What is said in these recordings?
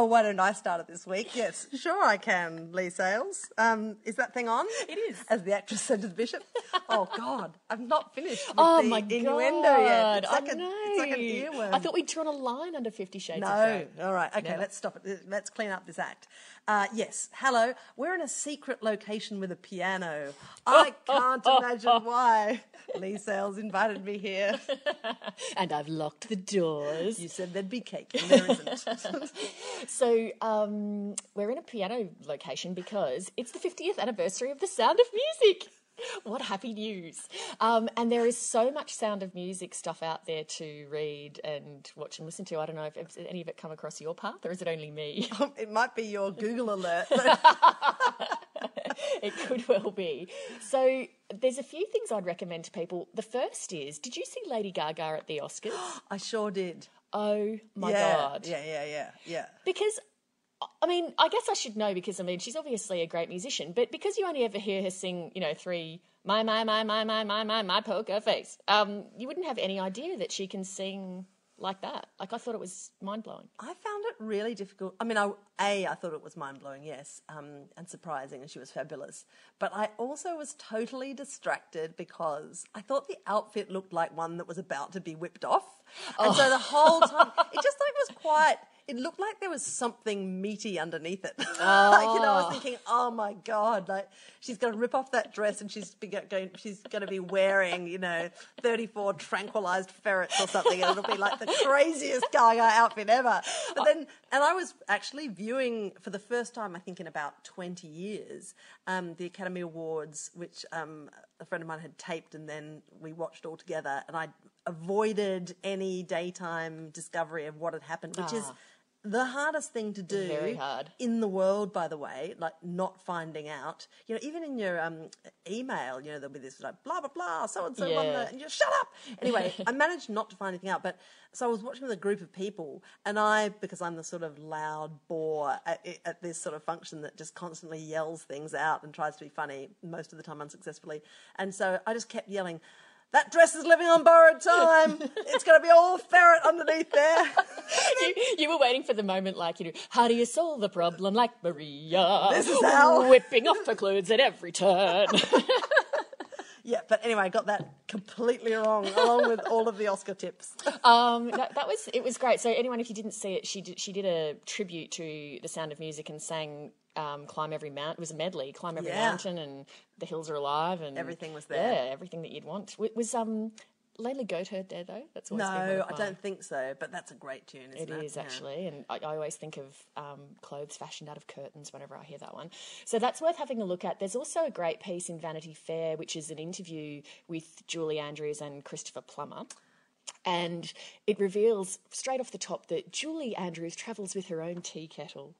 Oh, why don't I start it this week? Yes, sure I can, Leigh Sales. Um, is that thing on? It is. As the actress said to the bishop. Oh, God, I've not finished with Oh the my innuendo god! yet. It's like, I a, know. it's like an earworm. I thought we'd drawn a line under Fifty Shades of No. Grey. All right. Okay, let's stop it. Let's clean up this act. Uh, yes. Hello. We're in a secret location with a piano. I can't imagine why. Leigh Sales invited me here. And I've locked the doors. You said there'd be cake, and there isn't. So um, we're in a piano location because it's the 50th anniversary of The Sound of Music. What happy news! Um, and there is so much Sound of Music stuff out there to read and watch and listen to. I don't know if, if any of it come across your path, or is it only me? it might be your Google alert. it could well be. So there's a few things I'd recommend to people. The first is, did you see Lady Gaga at the Oscars? I sure did. oh my yeah. god! Yeah, yeah, yeah, yeah. Because I mean, I guess I should know because I mean, she's obviously a great musician, but because you only ever hear her sing, you know, three my my my my my my my my poker face, um, you wouldn't have any idea that she can sing like that. Like I thought it was mind blowing. I found it really difficult. I mean, I, A, I thought it was mind blowing, yes, um, and surprising, and she was fabulous. But I also was totally distracted because I thought the outfit looked like one that was about to be whipped off. And so the whole time, it just like was quite. It looked like there was something meaty underneath it. like, you know, I was thinking, oh my god, like she's going to rip off that dress and she's be going, she's going to be wearing, you know, thirty-four tranquilized ferrets or something, and it'll be like the craziest Gaga outfit ever. But then, and I was actually viewing for the first time, I think, in about twenty years, um, the Academy Awards, which um, a friend of mine had taped, and then we watched all together, and I avoided any daytime discovery of what had happened, which is the hardest thing to do Very hard. in the world, by the way, like not finding out. You know, even in your um, email, you know, there'll be this like blah blah blah, so and so Yeah. the, and you just shut up. Anyway, I managed not to find anything out, but so I was watching with a group of people, and I, because I'm the sort of loud bore at, at this sort of function that just constantly yells things out and tries to be funny, most of the time unsuccessfully, and so I just kept yelling. That dress is living on borrowed time. It's going to be all ferret underneath there. you, you were waiting for the moment, like you know, how do you solve the problem like Maria? This is how. whipping off her clothes at every turn. Yeah, but anyway, I got that completely wrong, along with all of the Oscar tips. Um, that, that was it was great. So anyone, if you didn't see it, she did she did a tribute to the Sound of Music and sang um, "Climb Every Mountain." It was a medley, "Climb Every Yeah. Mountain" and "The Hills Are Alive" and Everything was there. Yeah, everything that you'd want. W- Was um, Layla Goatherd there though? That's No, been one of I don't think so, but that's a great tune, isn't It it? is Yeah. actually, and I, I always think of um, clothes fashioned out of curtains whenever I hear that one. So that's worth having a look at. There's also a great piece in Vanity Fair, which is an interview with Julie Andrews and Christopher Plummer. And it reveals straight off the top that Julie Andrews travels with her own tea kettle.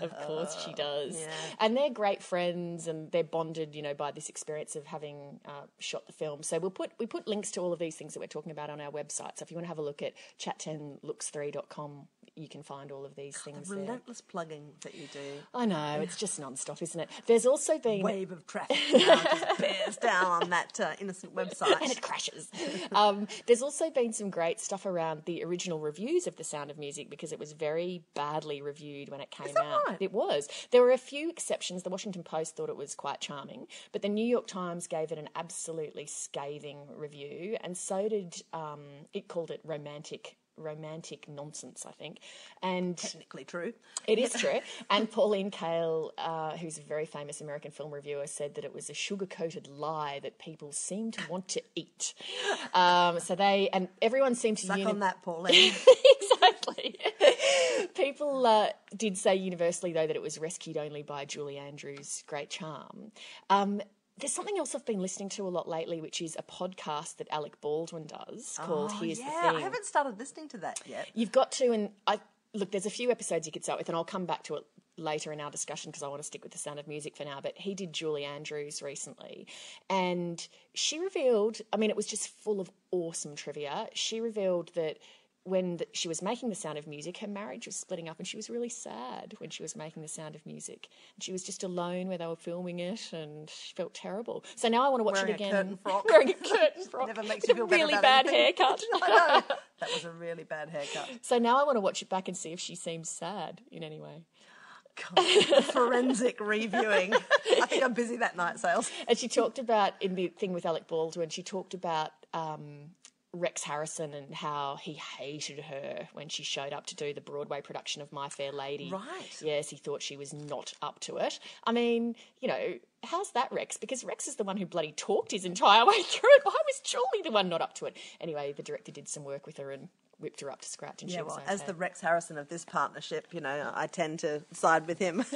Of course she does. yeah. And they're great friends and they're bonded, you know, by this experience of having uh, shot the film. So we'll put we put links to all of these things that we're talking about on our website. So if you want to have a look at chat10looks3.com, you can find all of these things there. Relentless plugging that you do. I know, it's just non-stop, isn't it? There's also been Wave of traffic now just bears down on that uh, innocent website and it crashes. um, there's also been some great stuff around the original reviews of The Sound of Music because it was very badly reviewed when it came out. It was. There were a few exceptions. The Washington Post thought it was quite charming, but the New York Times gave it an absolutely scathing review, and so did um, it called it romantic. Romantic nonsense, I think, and Technically true. it is true. And Pauline Kael, uh, who's a very famous American film reviewer, said that it was a sugar coated lie that people seem to want to eat. Um, so they, and everyone seemed to Suck uni- on that, Pauline. exactly. People uh, did say universally, though, that it was rescued only by Julie Andrews' great charm. Um, there's something else I've been listening to a lot lately, which is a podcast that Alec Baldwin does called Oh, Here's yeah, the Thing. I haven't started listening to that yet. You've got to, and I look. There's a few episodes you could start with, and I'll come back to it later in our discussion because I want to stick with the sound of music for now. But he did Julie Andrews recently, and she revealed. I mean, it was just full of awesome trivia. She revealed that when the, she was making The Sound of Music, her marriage was splitting up, and she was really sad when she was making The Sound of Music. And she was just alone where they were filming it, and she felt terrible. So now I want to watch Wearing it a again. curtain frock. Wearing a curtain frock. Never makes you feel a better really bad anything. haircut. I know. That was a really bad haircut. so now I want to watch it back and see if she seems sad in any way. God, forensic reviewing. I think I'm busy that night, Sales. And she talked about in the thing with Alec Baldwin, she talked about um, Rex Harrison and how he hated her when she showed up to do the Broadway production of My Fair Lady. Right. Yes, he thought she was not up to it. I mean, you know, how's that, Rex? Because Rex is the one who bloody talked his entire way through it. I was surely the one not up to it. Anyway, the director did some work with her and whipped her up to scratch, and Yeah, she was well, okay. as the Rex Harrison of this partnership, you know, I tend to side with him.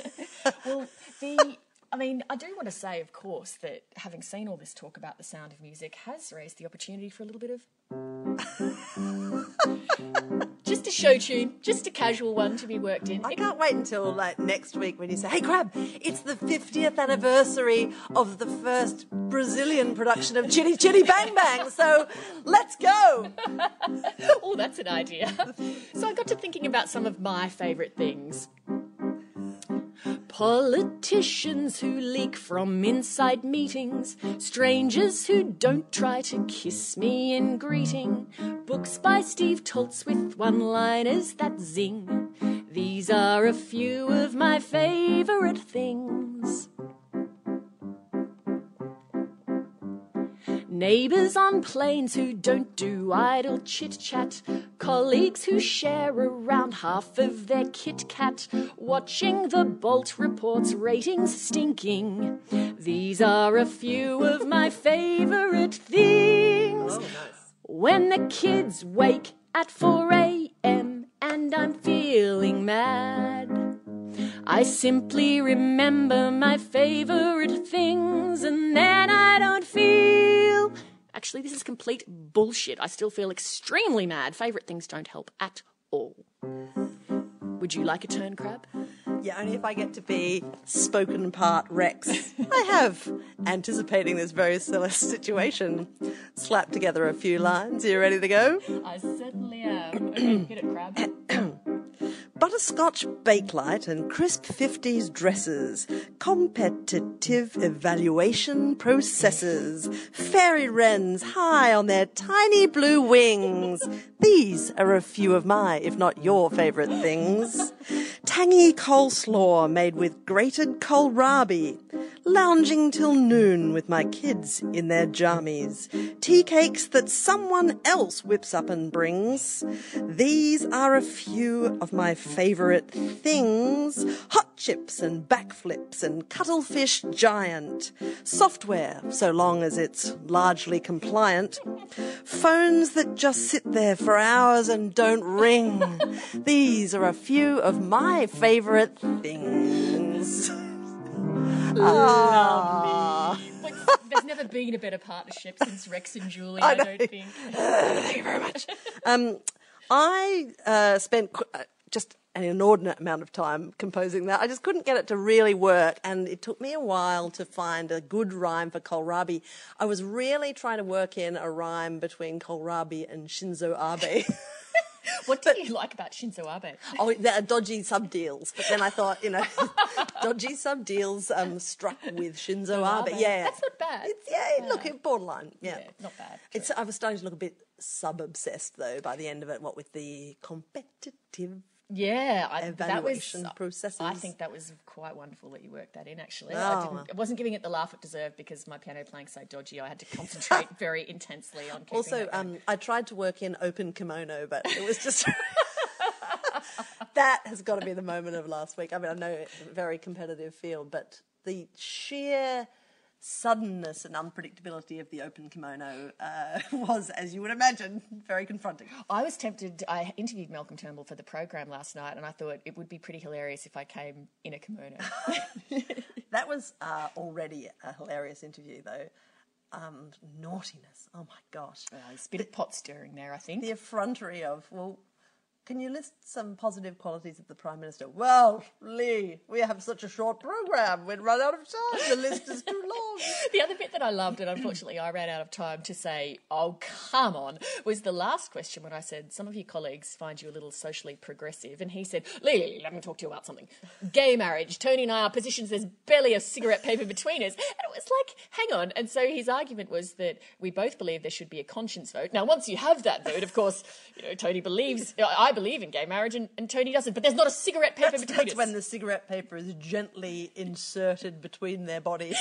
Well, the I mean, I do want to say, of course, that having seen all this talk about the sound of music has raised the opportunity for a little bit of. Just a show tune, just a casual one to be worked in. I can't wait until like next week when you say, "Hey, Crabb, it's the 50th anniversary of the first Brazilian production of Chitty Chitty Bang Bang, so let's go." oh, that's an idea. So I got to thinking about some of my favourite things. Politicians who leak from inside meetings, strangers who don't try to kiss me in greeting, books by Steve Toltz with one liners that zing. These are a few of my favourite things. Neighbours on planes who don't do idle chit chat. Colleagues who share around half of their Kit Kat. Watching the Bolt reports, ratings stinking. These are a few of my favourite things. Oh, when the kids wake at 4 a.m. and I'm feeling mad. I simply remember my favourite things and then I don't feel. Actually, this is complete bullshit. I still feel extremely mad. Favourite things don't help at all. Would you like a turn, Crabb? Yeah, only if I get to be spoken part Rex. I have, anticipating this very silly situation, slapped together a few lines. Are You ready to go? I certainly am. Okay, hit it, Crabb. Butterscotch Bakelite and crisp 50s dresses, competitive evaluation processes, fairy wrens high on their tiny blue wings. These are a few of my, if not your, favourite things. Tangy coleslaw made with grated kohlrabi, lounging till noon with my kids in their jammies, tea cakes that someone else whips up and brings. These are a few of my favourite things. Hot chips and backflips and cuttlefish giant. Software, so long as it's largely compliant. Phones that just sit there for hours and don't ring. These are a few of my favourite things. There's never been a better partnership since Rex and Julie, I, know. don't think. Thank you very much. Um, I uh, spent qu- uh, just an inordinate amount of time composing that. I just couldn't get it to really work, and it took me a while to find a good rhyme for kohlrabi. I was really trying to work in a rhyme between kohlrabi and Shinzo Abe. What did you like about Shinzo Abe? Oh, are dodgy sub deals. But then I thought, you know, dodgy sub deals um, struck with Shinzo Abe. Abe. Yeah. That's not bad. It's, yeah, look, it borderline. Yeah. Yeah, not bad. It's, I was starting to look a bit sub obsessed though by the end of it. What with the competitive Yeah, I, that was. evaluation processes. I think that was quite wonderful that you worked that in. Actually, Oh. I, didn't, I wasn't giving it the laugh it deserved because my piano playing's so dodgy. I had to concentrate very intensely on. Keeping Also, um, I tried to work in open kimono, but it was just. that has got to be the moment of last week. I mean, I know it's a very competitive field, but the sheer suddenness and unpredictability of the open kimono uh, was, as you would imagine, very confronting. I was tempted. I interviewed Malcolm Turnbull for the program last night, and I thought it would be pretty hilarious if I came in a kimono. That was uh, already a hilarious interview, though. Um, naughtiness. Oh my gosh. There's a bit of pot stirring there, I think. the effrontery of well can you list some positive qualities of the Prime Minister? Well, Leigh, we have such a short program. We'd run out of time. The list is too long. The other bit that I loved, and unfortunately I ran out of time to say, oh, come on, was the last question when I said, some of your colleagues find you a little socially progressive. And he said, Leigh, let me talk to you about something. Gay marriage. Tony and I are positions, there's barely a cigarette paper between us. And it was like, hang on. And so his argument was that we both believe there should be a conscience vote. Now, once you have that vote, of course, you know, Tony believes, I believe in gay marriage and, and Tony doesn't, but there's not a cigarette paper That's, between that's us. when the cigarette paper is gently inserted between their bodies.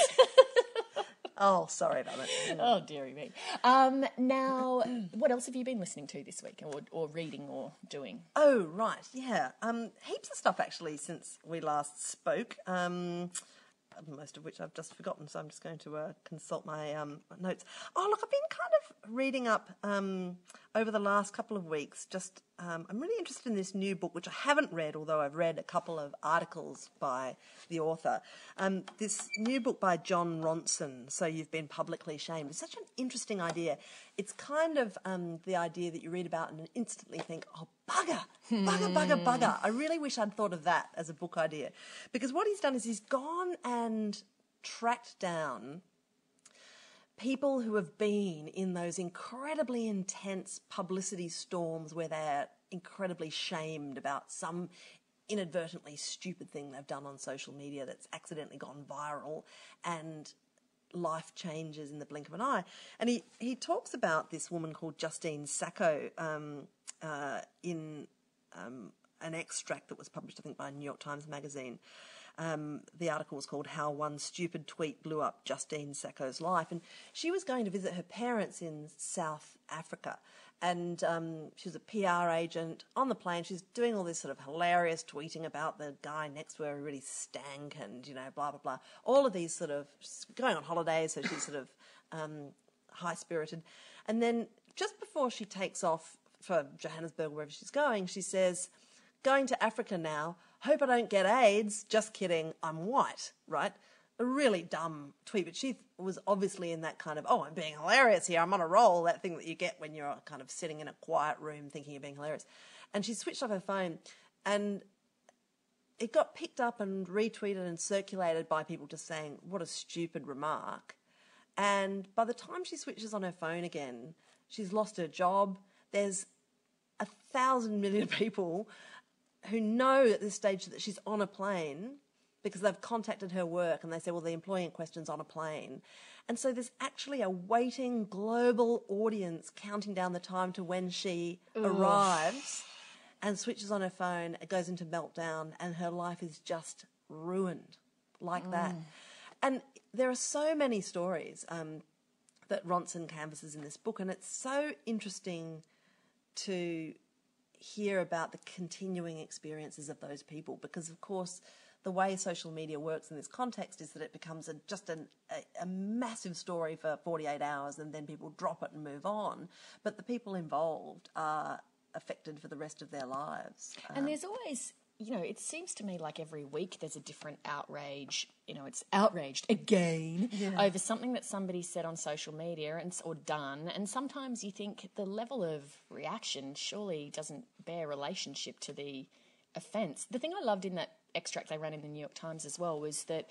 oh, sorry about it. Oh, dearie me. Um, now, what else have you been listening to this week or, or reading or doing? Oh, right, yeah. Um, heaps of stuff actually since we last spoke. Um, most of which I've just forgotten, so I'm just going to uh, consult my um, notes. Oh, look, I've been kind of reading up um, over the last couple of weeks. Just, um, I'm really interested in this new book, which I haven't read, although I've read a couple of articles by the author. Um, this new book by Jon Ronson, So You've Been Publicly Shamed. It's such an interesting idea. It's kind of um, the idea that you read about and instantly think, oh, bugger, bugger, bugger, bugger. I really wish I'd thought of that as a book idea. Because what he's done is he's gone and tracked down people who have been in those incredibly intense publicity storms where they're incredibly shamed about some inadvertently stupid thing they've done on social media that's accidentally gone viral and life changes in the blink of an eye. And he, he talks about this woman called Justine Sacco um, uh, in um, an extract that was published, I think, by New York Times Magazine. Um, the article was called How One Stupid Tweet Blew Up Justine Sacco's Life. And she was going to visit her parents in South Africa. And um, she was a PR agent on the plane. She's doing all this sort of hilarious tweeting about the guy next to her who really stank and, you know, blah, blah, blah. All of these sort of going on holidays, so she's sort of um, high spirited. And then just before she takes off for Johannesburg, wherever she's going, she says, Going to Africa now. Hope I don't get AIDS. Just kidding. I'm white, right? A really dumb tweet, but she was obviously in that kind of, oh, I'm being hilarious here. I'm on a roll. That thing that you get when you're kind of sitting in a quiet room thinking you're being hilarious. And she switched off her phone and it got picked up and retweeted and circulated by people just saying, what a stupid remark. And by the time she switches on her phone again, she's lost her job. There's a thousand million people who know at this stage that she's on a plane because they've contacted her work and they say, well, the employee in question's on a plane. And so there's actually a waiting global audience counting down the time to when she arrives and switches on her phone, it goes into meltdown, and her life is just ruined like that. And there are so many stories um, that Ronson canvasses in this book, and it's so interesting to hear about the continuing experiences of those people because, of course, the way social media works in this context is that it becomes a, just an, a, a massive story for 48 hours and then people drop it and move on. But the people involved are affected for the rest of their lives. And um, there's always, you know, it seems to me like every week there's a different outrage. You know, it's outraged again over something that somebody said on social media and or done. And sometimes you think the level of reaction surely doesn't bear relationship to the offence. The thing I loved in that extract they ran in the New York Times as well was that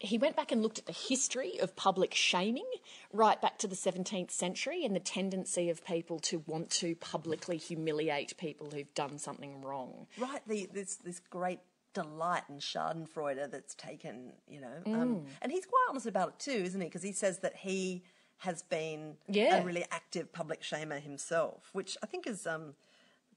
he went back and looked at the history of public shaming right back to the 17th century and the tendency of people to want to publicly humiliate people who've done something wrong. right the, this this great delight in Schadenfreude that's taken, you know, um, and he's quite honest about it too, isn't he? Because he says that he has been Yeah. a really active public shamer himself, which I think is um,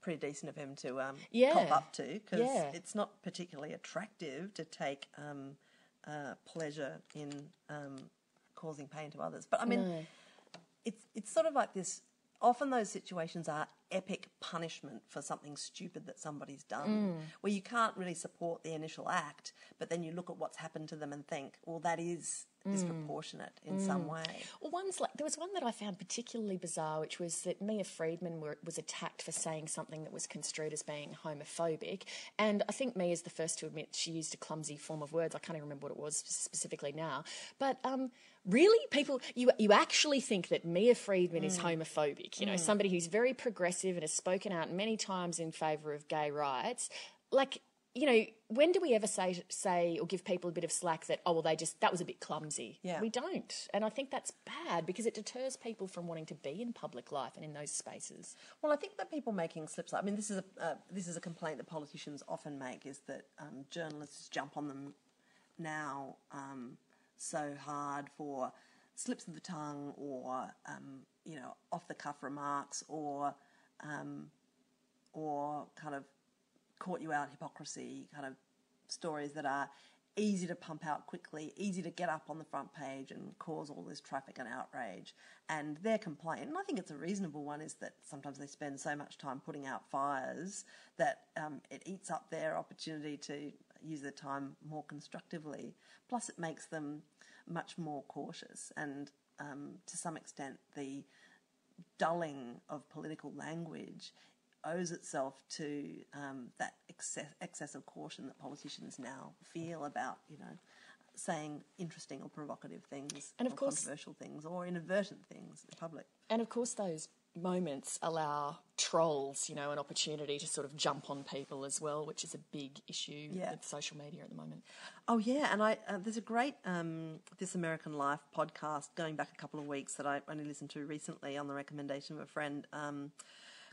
pretty decent of him to um, Yeah. cop up to because Yeah. it's not particularly attractive to take um, uh, pleasure in um, causing pain to others. But I mean, it's it's sort of like this. Often those situations are epic punishment for something stupid that somebody's done, where you can't really support the initial act, but then you look at what's happened to them and think, well, that is Mm. disproportionate in some mm. way. Well, one's like there was one that I found particularly bizarre, which was that Mia Freedman were, was attacked for saying something that was construed as being homophobic, and I think Mia's the first to admit she used a clumsy form of words. I can't even remember what it was specifically now, but um, really, people, you you actually think that Mia Freedman is mm. homophobic? You know, somebody who's very progressive and has spoken out many times in favour of gay rights, like you know, when do we ever say say or give people a bit of slack that oh well they just that was a bit clumsy? Yeah. We don't, and I think that's bad because it deters people from wanting to be in public life and in those spaces. Well, I think that people making slips. I mean, this is a uh, this is a complaint that politicians often make is that um, journalists jump on them now um, so hard for slips of the tongue or um, you know off the cuff remarks or um, or kind of caught you out hypocrisy kind of stories that are easy to pump out quickly, easy to get up on the front page and cause all this traffic and outrage. And their complaint, and I think it's a reasonable one, is that sometimes they spend so much time putting out fires that um, it eats up their opportunity to use their time more constructively. Plus, it makes them much more cautious, and um, to some extent, the dulling of political language owes itself to um, that excess, excess of caution that politicians now feel about, you know, saying interesting or provocative things, And of or course- controversial things, or inadvertent things in the public. And of course, those moments allow trolls, you know, an opportunity to sort of jump on people as well, which is a big issue Yeah. with social media at the moment. Oh yeah, and I uh, there's a great um, This American Life podcast going back a couple of weeks that I only listened to recently on the recommendation of a friend. Um,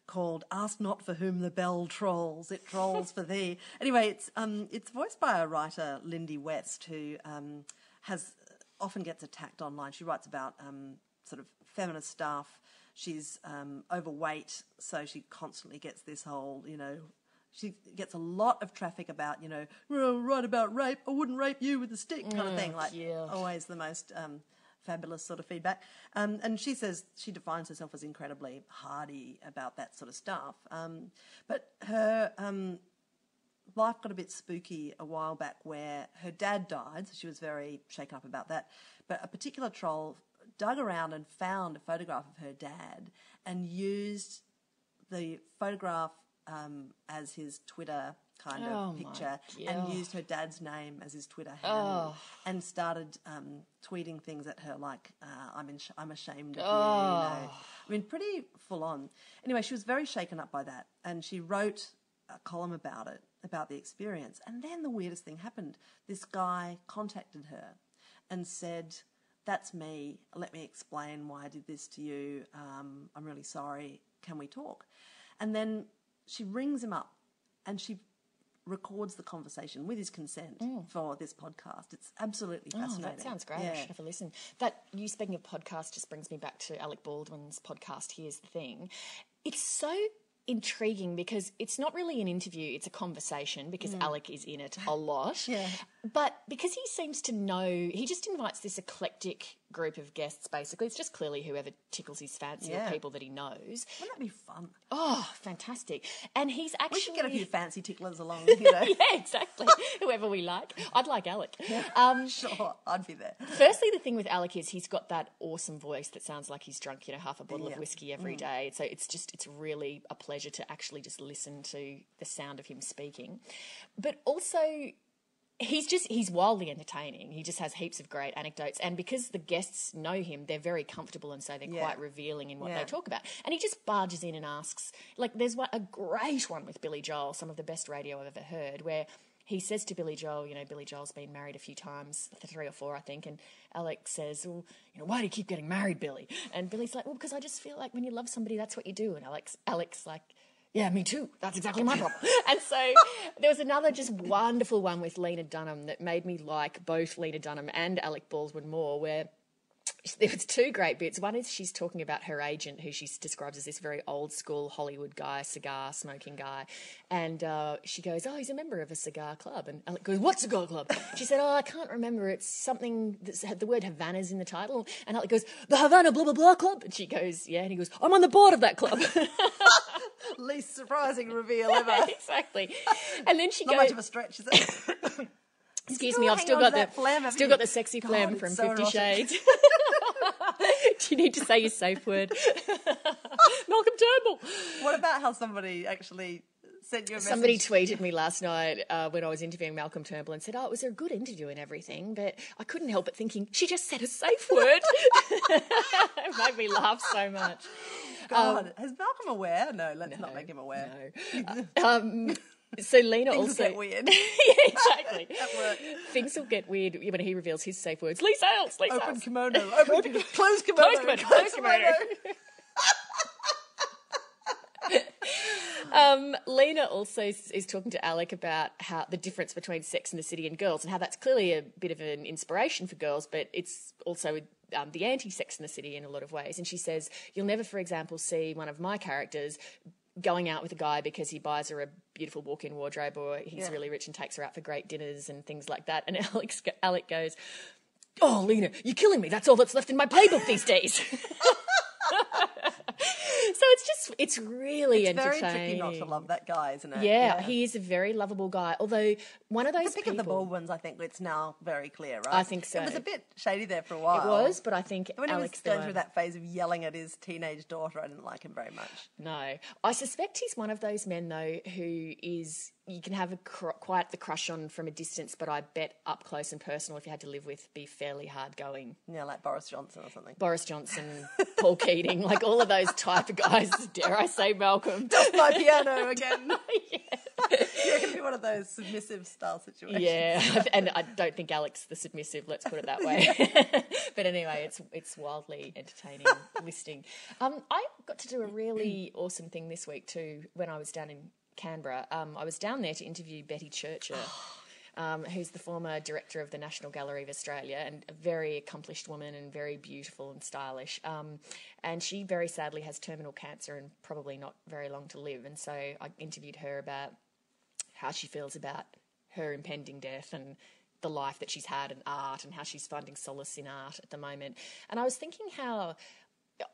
called "Ask Not for Whom the Bell Trolls; It Trolls for Thee." Anyway, it's um, it's voiced by a writer, Lindy West, who um, has often gets attacked online. She writes about um, sort of feminist stuff. She's um, overweight, so she constantly gets this whole, you know, she gets a lot of traffic about, you know, right about rape. I wouldn't rape you with a stick, kind of thing. Like yeah. always the most um, fabulous sort of feedback. Um, and she says she defines herself as incredibly hardy about that sort of stuff. Um, but her um, life got a bit spooky a while back where her dad died, so she was very shaken up about that. But a particular troll dug around and found a photograph of her dad and used the photograph um, as his Twitter kind Oh of my picture and used her dad's name as his Twitter handle Oh. and started um, tweeting things at her like, uh, I'm, in sh- I'm ashamed of you, you Oh. know. I mean, pretty full on. Anyway, she was very shaken up by that and she wrote a column about it, about the experience. And then the weirdest thing happened. This guy contacted her and said, That's me. Let me explain why I did this to you. Um, I'm really sorry. Can we talk? And then she rings him up and she records the conversation with his consent for this podcast. It's absolutely Mm. Oh, fascinating. that sounds great. I should have a listen. That you speaking of podcast just brings me back to Alec Baldwin's podcast. Here's the thing: it's so intriguing because it's not really an interview; it's a conversation because Alec is in it a lot. Mm. Yeah. But because he seems to know, he just invites this eclectic group of guests. Basically, it's just clearly whoever tickles his fancy Yeah. or people that he knows. Wouldn't that be fun? Oh, fantastic! And he's actually We should get a few fancy ticklers along, you know. yeah, exactly. Whoever we like, I'd like Alec. Um, Sure, I'd be there. Firstly, the thing with Alec is he's got that awesome voice that sounds like he's drunk, you know, half a bottle Yeah. of whiskey every day. So it's just, it's really a pleasure to actually just listen to the sound of him speaking. But also, he's just, he's wildly entertaining. He just has heaps of great anecdotes. And because the guests know him, they're very comfortable and so they're Yeah. quite revealing in what Yeah. they talk about. And he just barges in and asks, like, there's one, a great one with Billy Joel, some of the best radio I've ever heard, where he says to Billy Joel, you know, Billy Joel's been married a few times, three or four, I think, and Alex says, well, you know, why do you keep getting married, Billy? And Billy's like, well, because I just feel like when you love somebody, that's what you do. And Alex, Alex, like, yeah, me too. That's exactly my problem. and so there was another just wonderful one with Lena Dunham that made me like both Lena Dunham and Alec Baldwin more, where there was two great bits. One is she's talking about her agent, who she describes as this very old school Hollywood guy, cigar smoking guy, and uh, she goes, "Oh, he's a member of a cigar club." And Alec goes, "What cigar club?" She said, "Oh, I can't remember. It's something that's had the word Havana's in the title." And Alec goes, "The Havana blah blah blah club." And she goes, "Yeah," and he goes, "I'm on the board of that club." Least surprising reveal ever. exactly. And then she Not goes, much of a stretch, is it? Excuse still me, I've still got the phlegm, still you? got the sexy God, phlegm from so Fifty erotic. Shades. Do you need to say your safe word? Malcolm Turnbull. What about how somebody actually sent you a message? Somebody tweeted me last night uh, when I was interviewing Malcolm Turnbull and said, "Oh, it was a good interview and everything, but I couldn't help but thinking she just said a safe word." it made me laugh so much. God, is Malcolm aware? No, let's not make him aware. No. um, so Lena Things also get weird. yeah, exactly. At work. Things will get weird when he reveals his safe words. Leigh Sales, Leigh Open Sales. kimono. Open, close kimono. Close kimono, close kimono. Um, Lena also is, is talking to Alec about how the difference between Sex and the City and girls, and how that's clearly a bit of an inspiration for girls, but it's also um, the anti-Sex and the City in a lot of ways. And she says you'll never, for example, see one of my characters going out with a guy because he buys her a beautiful walk-in wardrobe, or he's Yeah. really rich and takes her out for great dinners and things like that. And Alex, Alec goes. Oh, Lena, you're killing me. That's all that's left in my playbook these days. so it's just, it's really It's very tricky not to love that guy, isn't it? Yeah, he is a very lovable guy. Although one of those Pick people, of the bald ones, I think it's now very clear, right? I think so. It was a bit shady there for a while. it was, but I think When he was going through one- that phase of yelling at his teenage daughter, I didn't like him very much. No, I suspect he's one of those men though who is you can have a cr- quite the crush on from a distance, but I bet up close and personal, if you had to live with, be fairly hard going. Yeah, like Boris Johnson or something. Boris Johnson, Paul Keating, like all of those type of guys. Dare I say, Malcolm? My piano again. You're going to be one of those submissive style situations. Yeah, and I don't think Alex the submissive. Let's put it that way. but anyway, it's it's wildly entertaining listing. Um, I got to do a really awesome thing this week too. When I was down in Canberra, um, I was down there to interview Betty Churcher. Um, who's the former director of the National Gallery of Australia and a very accomplished woman and very beautiful and stylish. Um, and she very sadly has terminal cancer and probably not very long to live. And so I interviewed her about how she feels about her impending death and the life that she's had and art and how she's finding solace in art at the moment. And I was thinking how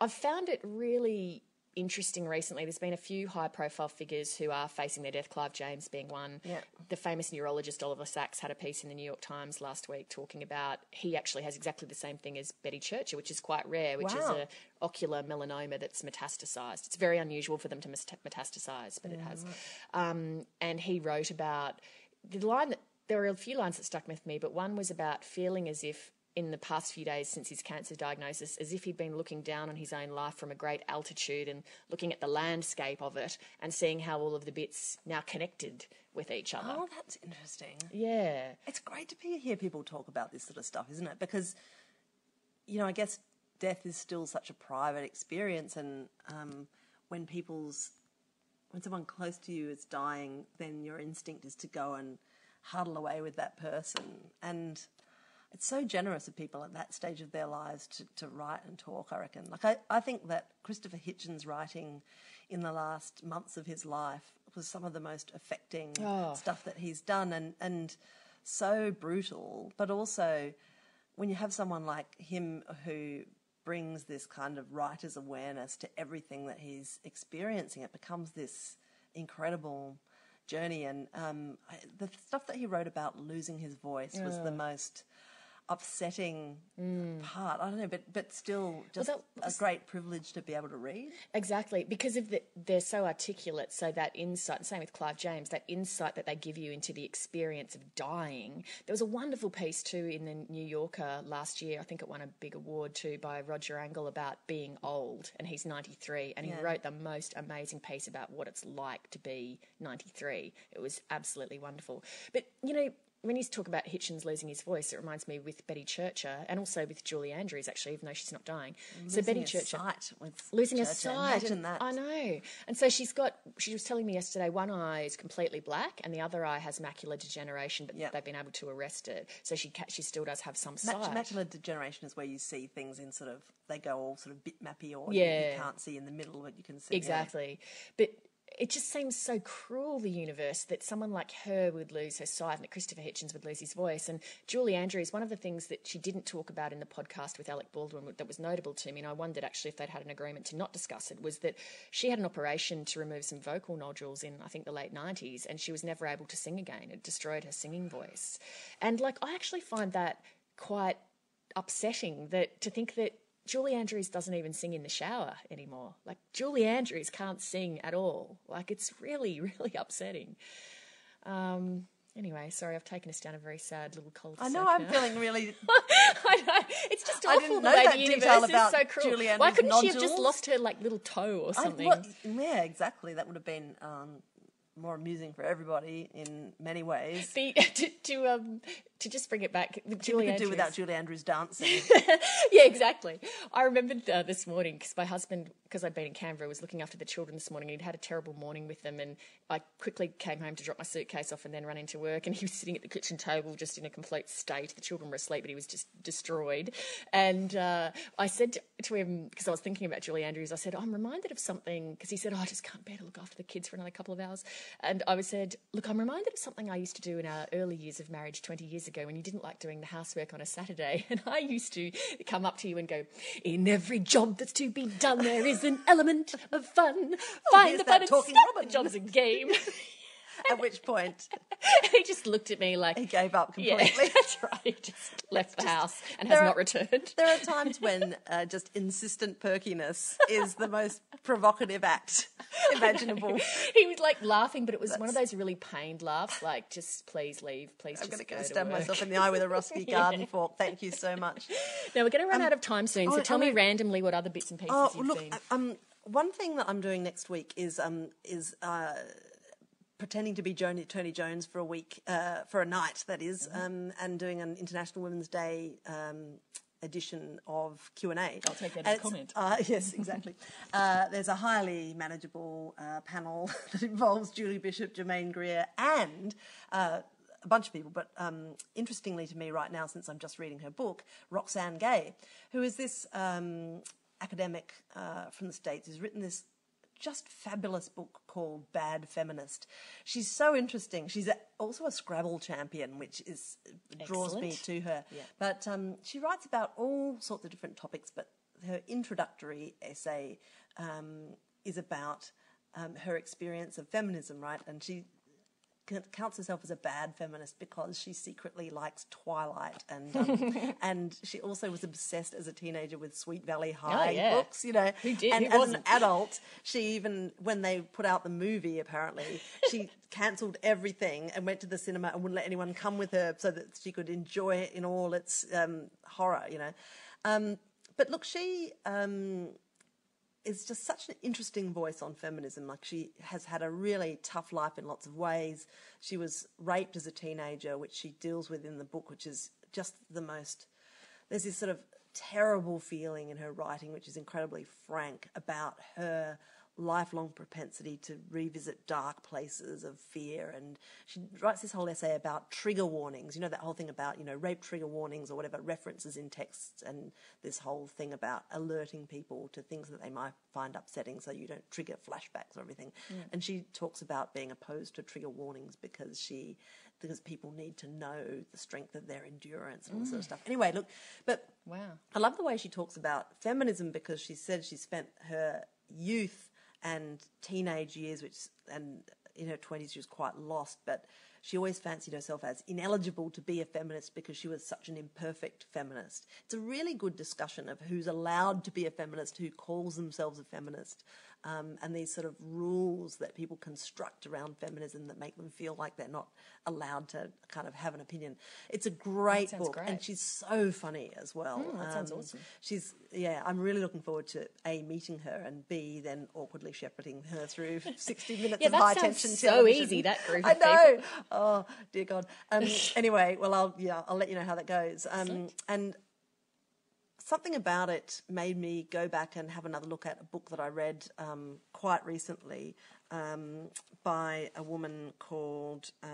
I've found it really interesting recently. There's been a few high profile figures who are facing their death, Clive James being one. Yeah. The famous neurologist Oliver Sacks had a piece in the New York Times last week talking about he actually has exactly the same thing as Betty Churcher, which is quite rare, which is Wow. a ocular melanoma that's metastasized. It's very unusual for them to metastasize, but it has. Um, and he wrote about the line that there were a few lines that stuck with me, but one was about feeling as if in the past few days since his cancer diagnosis, as if he'd been looking down on his own life from a great altitude and looking at the landscape of it and seeing how all of the bits now connected with each other. Oh, that's interesting. Yeah. It's great to be, hear people talk about this sort of stuff, isn't it? Because, you know, I guess death is still such a private experience, and um, when people's when someone close to you is dying, then your instinct is to go and huddle away with that person, and it's so generous of people at that stage of their lives to, to write and talk. I reckon. Like I, I think that Christopher Hitchens' writing in the last months of his life was some of the most affecting stuff that he's done, and and so brutal, but also when you have someone like him who brings this kind of writer's awareness to everything that he's experiencing, it becomes this incredible journey. And um, I, the stuff that he wrote about losing his voice was the most upsetting mm. part. I don't know, but but still, just that a great privilege to be able to read. Exactly, because of the, they're so articulate. So that insight, same with Clive James, that insight that they give you into the experience of dying. There was a wonderful piece too in the New Yorker last year. I think it won a big award too by Roger Angell about being old, and he's ninety three, and he Yeah. wrote the most amazing piece about what it's like to be ninety three. It was absolutely wonderful. But you know. When you talk about Hitchens losing his voice, it reminds me with Betty Churcher and also with Julie Andrews, actually, even though she's not dying. so Betty Losing a Churcher, sight with losing her Churchill. sight. Imagine that. I know. And so she's got. She was telling me yesterday. One eye is completely black, and the other eye has macular degeneration. But Yeah. they've been able to arrest it, so she ca- she still does have some sight. macular degeneration is where you see things in sort of they go all sort of bitmappy or you- Yeah. you, can't see in the middle, but you can see. yeah. Exactly. But it just seems so cruel, the universe, that someone like her would lose her sight and that Christopher Hitchens would lose his voice. And Julie Andrews, one of the things that she didn't talk about in the podcast with Alec Baldwin that was notable to me, and I wondered actually if they'd had an agreement to not discuss it, was that she had an operation to remove some vocal nodules in, I think, the late 90s, and she was never able to sing again. It destroyed her singing voice. And, like, I actually find that quite upsetting that to think that Julie Andrews doesn't even sing in the shower anymore. Like Julie Andrews can't sing at all. Like it's really, really upsetting. Um, anyway, sorry, I've taken us down a very sad little cold. I know. I'm feeling really. I know. It's just I awful the way that the detail universe is about so cruel. Julie Why couldn't she have just lost her like little toe or I- something? well, yeah, exactly. That would have been um, more amusing for everybody in many ways. The, to to um to just bring it back, with Julie could do without Julie Andrews dancing. yeah, exactly. I remembered uh, this morning because my husband, because I'd been in Canberra, was looking after the children this morning. and He'd had a terrible morning with them, and I quickly came home to drop my suitcase off and then run into work. And he was sitting at the kitchen table, just in a complete state. The children were asleep, but he was just destroyed. And uh, I said to, him because I was thinking about Julie Andrews, I said, "I'm reminded of something," because he said, oh, "I just can't bear to look after the kids for another couple of hours." And I said, "Look, I'm reminded of something I used to do in our early years of marriage 20 years ago when you didn't like doing the housework on a Saturday. And I used to come up to you and go, In every job that's to be done, there is an element of fun. Find here's the fun and talking stop Robin." the job's a game. At which point he just looked at me like, he gave up Yeah, completely. that's right. He just left the house and has there not returned. There are times when uh, just insistent perkiness is the most provocative act imaginable. He was like laughing, but it was one of those really pained laughs, like, just please leave, please I'm just going go go to stab myself in the eye with a rusty garden fork. Thank you so much. Now we're going to run out of time soon, so oh, tell oh, me randomly what other bits and pieces Oh, you've look, seen. um, one thing that I'm doing next week is um, is uh, pretending to be Joni, Tony Jones for a week, uh, for a night, that is, Mm-hmm. um, and doing an International Women's Day um, edition of Q and A. I'll take that as it's- comment. Uh, yes, exactly. uh, there's a highly manageable uh, panel that involves Julie Bishop, Germaine Greer, and. Uh, a bunch of people, but um, interestingly to me right now, since I'm just reading her book, Roxane Gay, who is this um, academic uh, from the States, has written this just fabulous book called Bad Feminist. She's so interesting. She's a, also a Scrabble champion, which is draws me to her. Yeah. But um, she writes about all sorts of different topics. But her introductory essay um, is about um, her experience of feminism, right? And she counts herself as a bad feminist because she secretly likes Twilight and um, and she also was obsessed as a teenager with Sweet Valley High Oh, yeah. books. You know, Who did? And Who as wasn't? an adult, she even when they put out the movie, apparently she cancelled everything and went to the cinema and wouldn't let anyone come with her so that she could enjoy it in all its um, horror. You know, um, but look, she. Is just such an interesting voice on feminism. Like she has had a really tough life in lots of ways. She was raped as a teenager, which she deals with in the book, which is just the most. There's this sort of terrible feeling in her writing, which is incredibly frank about her lifelong propensity to revisit dark places of fear. And she writes this whole essay about trigger warnings you know that whole thing about you know rape trigger warnings or whatever references in texts and this whole thing about alerting people to things that they might find upsetting so you don't trigger flashbacks or everything. Mm. And she talks about being opposed to trigger warnings because she because people need to know the strength of their endurance and all this sort of mm. stuff. Anyway look but Wow. I love the way she talks about feminism because she said she spent her youth and teenage years, which and in her twenties she was quite lost, but she always fancied herself as ineligible to be a feminist because she was such an imperfect feminist. It's a really good discussion of who's allowed to be a feminist, who calls themselves a feminist, um, and these sort of rules that people construct around feminism that make them feel like they're not allowed to kind of have an opinion. It's a great book, great. and she's so funny as well. Mm, that sounds Um, awesome. She's yeah. I'm really looking forward to a meeting her and b then awkwardly shepherding her through 60 minutes Yeah, of that high sounds tension so television. easy, that group I know. Oh dear God. Um, anyway, well I'll yeah I'll let you know how that goes. Um, and something about it made me go back and have another look at a book that I read um, quite recently um, by a woman called uh,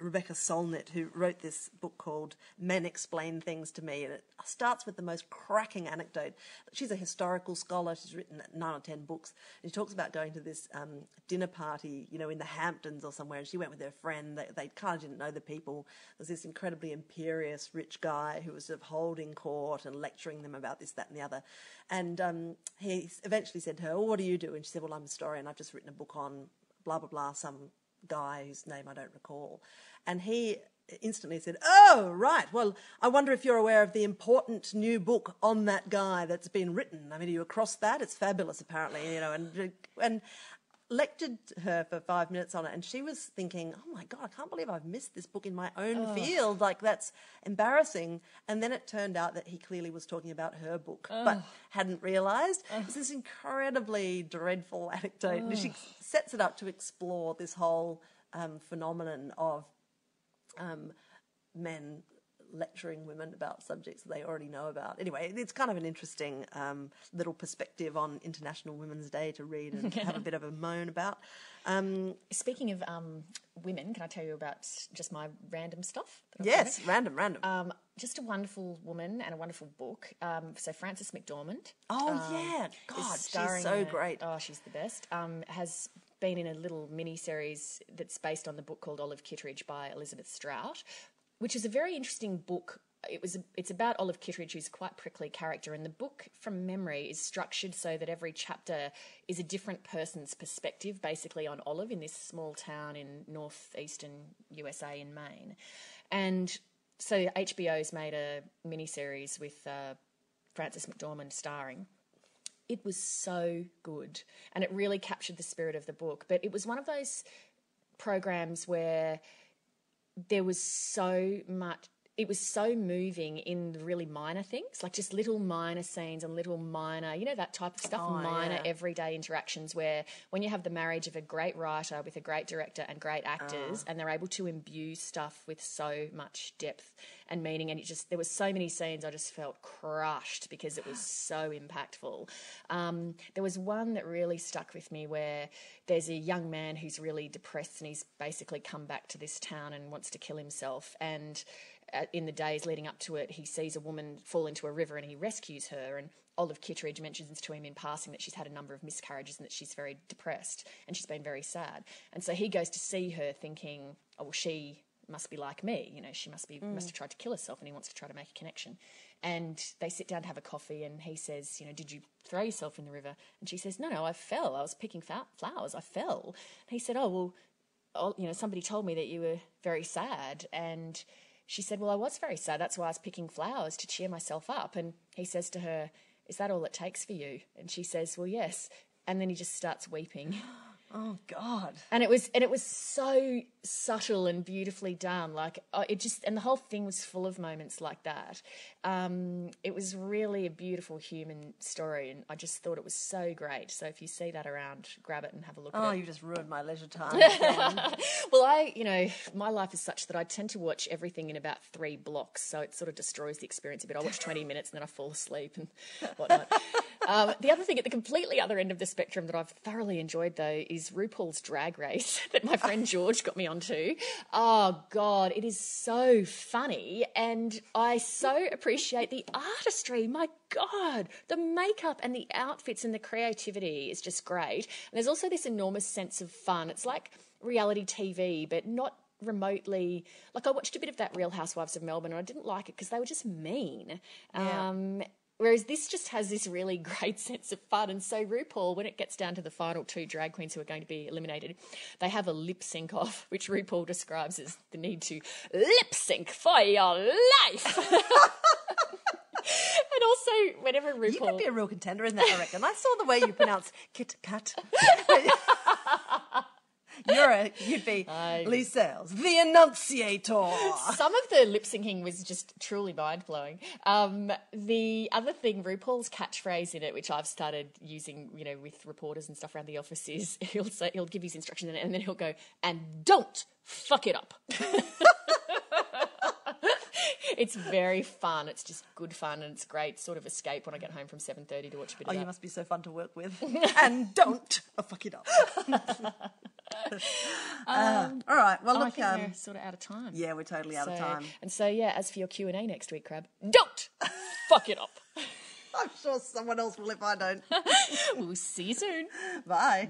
Rebecca Solnit, who wrote this book called Men Explain Things to Me. And it starts with the most cracking anecdote. She's a historical scholar. She's written nine or ten books. And she talks about going to this um, dinner party, you know, in the Hamptons or somewhere. And she went with her friend. They, they kind of didn't know the people. There's this incredibly imperious, rich guy who was sort of holding court and lecturing them about this, that, and the other. And um, he eventually said to her, well, What do you do? And she said, Well, I'm a historian. I've just written a book on blah, blah, blah, some guy whose name I don't recall. And he instantly said, Oh, right. Well, I wonder if you're aware of the important new book on that guy that's been written. I mean, are you across that? It's fabulous, apparently, you know. And, and lectured her for five minutes on it, and she was thinking, "Oh my god, I can't believe I've missed this book in my own oh. field. Like that's embarrassing." And then it turned out that he clearly was talking about her book, oh. but hadn't realised. Oh. It's this incredibly dreadful anecdote. And she sets it up to explore this whole um, phenomenon of um, men lecturing women about subjects that they already know about. Anyway, it's kind of an interesting um, little perspective on International Women's Day to read and have a bit of a moan about. Um, Speaking of um, women, can I tell you about just my random stuff? Yes, random, random. Um, just a wonderful woman and a wonderful book. Um, so Frances McDormand. Oh um, yeah, God, she's so great. oh, she's the best. has been in a little mini series that's based on the book called Olive Kitteridge by Elizabeth Strout, which is a very interesting book. It was it's about Olive Kitteridge, who's quite prickly character, and the book from memory is structured so that every chapter is a different person's perspective, basically on Olive in this small town in northeastern USA in Maine, and so HBO's made a miniseries with uh, Frances McDormand starring. It was so good, and it really captured the spirit of the book. But it was one of those programs where there was so much it was so moving in the really minor things, like just little minor scenes and little minor, you know, that type of stuff, oh, minor yeah. everyday interactions where when you have the marriage of a great writer with a great director and great actors, uh. and they're able to imbue stuff with so much depth and meaning. And it just, there were so many scenes I just felt crushed because it was so impactful. Um, there was one that really stuck with me where there's a young man who's really depressed and he's basically come back to this town and wants to kill himself. And in the days leading up to it, he sees a woman fall into a river and he rescues her. And Olive Kitteridge mentions to him in passing that she's had a number of miscarriages and that she's very depressed and she's been very sad. And so he goes to see her thinking, oh, well, she must be like me. You know, she must be mm. must have tried to kill herself, and he wants to try to make a connection. And they sit down to have a coffee, and he says, you know, did you throw yourself in the river? And she says, no, no, I fell. I was picking flowers. I fell. And he said, oh well, oh, you know, somebody told me that you were very sad, and she said, Well, I was very sad. That's why I was picking flowers to cheer myself up. And he says to her, Is that all it takes for you? And she says, Well, yes. And then he just starts weeping. Oh God! And it was and it was so subtle and beautifully done. Like oh, it just and the whole thing was full of moments like that. Um, it was really a beautiful human story, and I just thought it was so great. So if you see that around, grab it and have a look. Oh, at it. you just ruined my leisure time. well, I you know my life is such that I tend to watch everything in about three blocks, so it sort of destroys the experience a bit. I watch twenty minutes and then I fall asleep and whatnot. Um, the other thing at the completely other end of the spectrum that I've thoroughly enjoyed, though, is RuPaul's Drag Race that my friend George got me onto. Oh, God, it is so funny. And I so appreciate the artistry. My God, the makeup and the outfits and the creativity is just great. And there's also this enormous sense of fun. It's like reality TV, but not remotely like I watched a bit of that Real Housewives of Melbourne and I didn't like it because they were just mean. Yeah. Um, Whereas this just has this really great sense of fun. And so RuPaul, when it gets down to the final two drag queens who are going to be eliminated, they have a lip sync off, which RuPaul describes as the need to lip sync for your life. and also, whenever RuPaul. You could be a real contender in that, I reckon. I saw the way you pronounce Kit Kat. You're a, you'd be I... Leigh Sales, the enunciator. Some of the lip syncing was just truly mind blowing. Um, the other thing, RuPaul's catchphrase in it, which I've started using, you know, with reporters and stuff around the office, is he'll say he'll give his instructions and then he'll go, "And don't fuck it up." It's very fun. It's just good fun, and it's great sort of escape when I get home from seven thirty to watch a bit. Oh, of you must be so fun to work with. and don't fuck it up. Uh, all right. Well, Oh, I look. think Um, we're sort of out of time. yeah, we're totally out of time. And so, yeah, as for your Q and A next week, Crabb, don't fuck it up. I'm sure someone else will if I don't. we'll see you soon. Bye.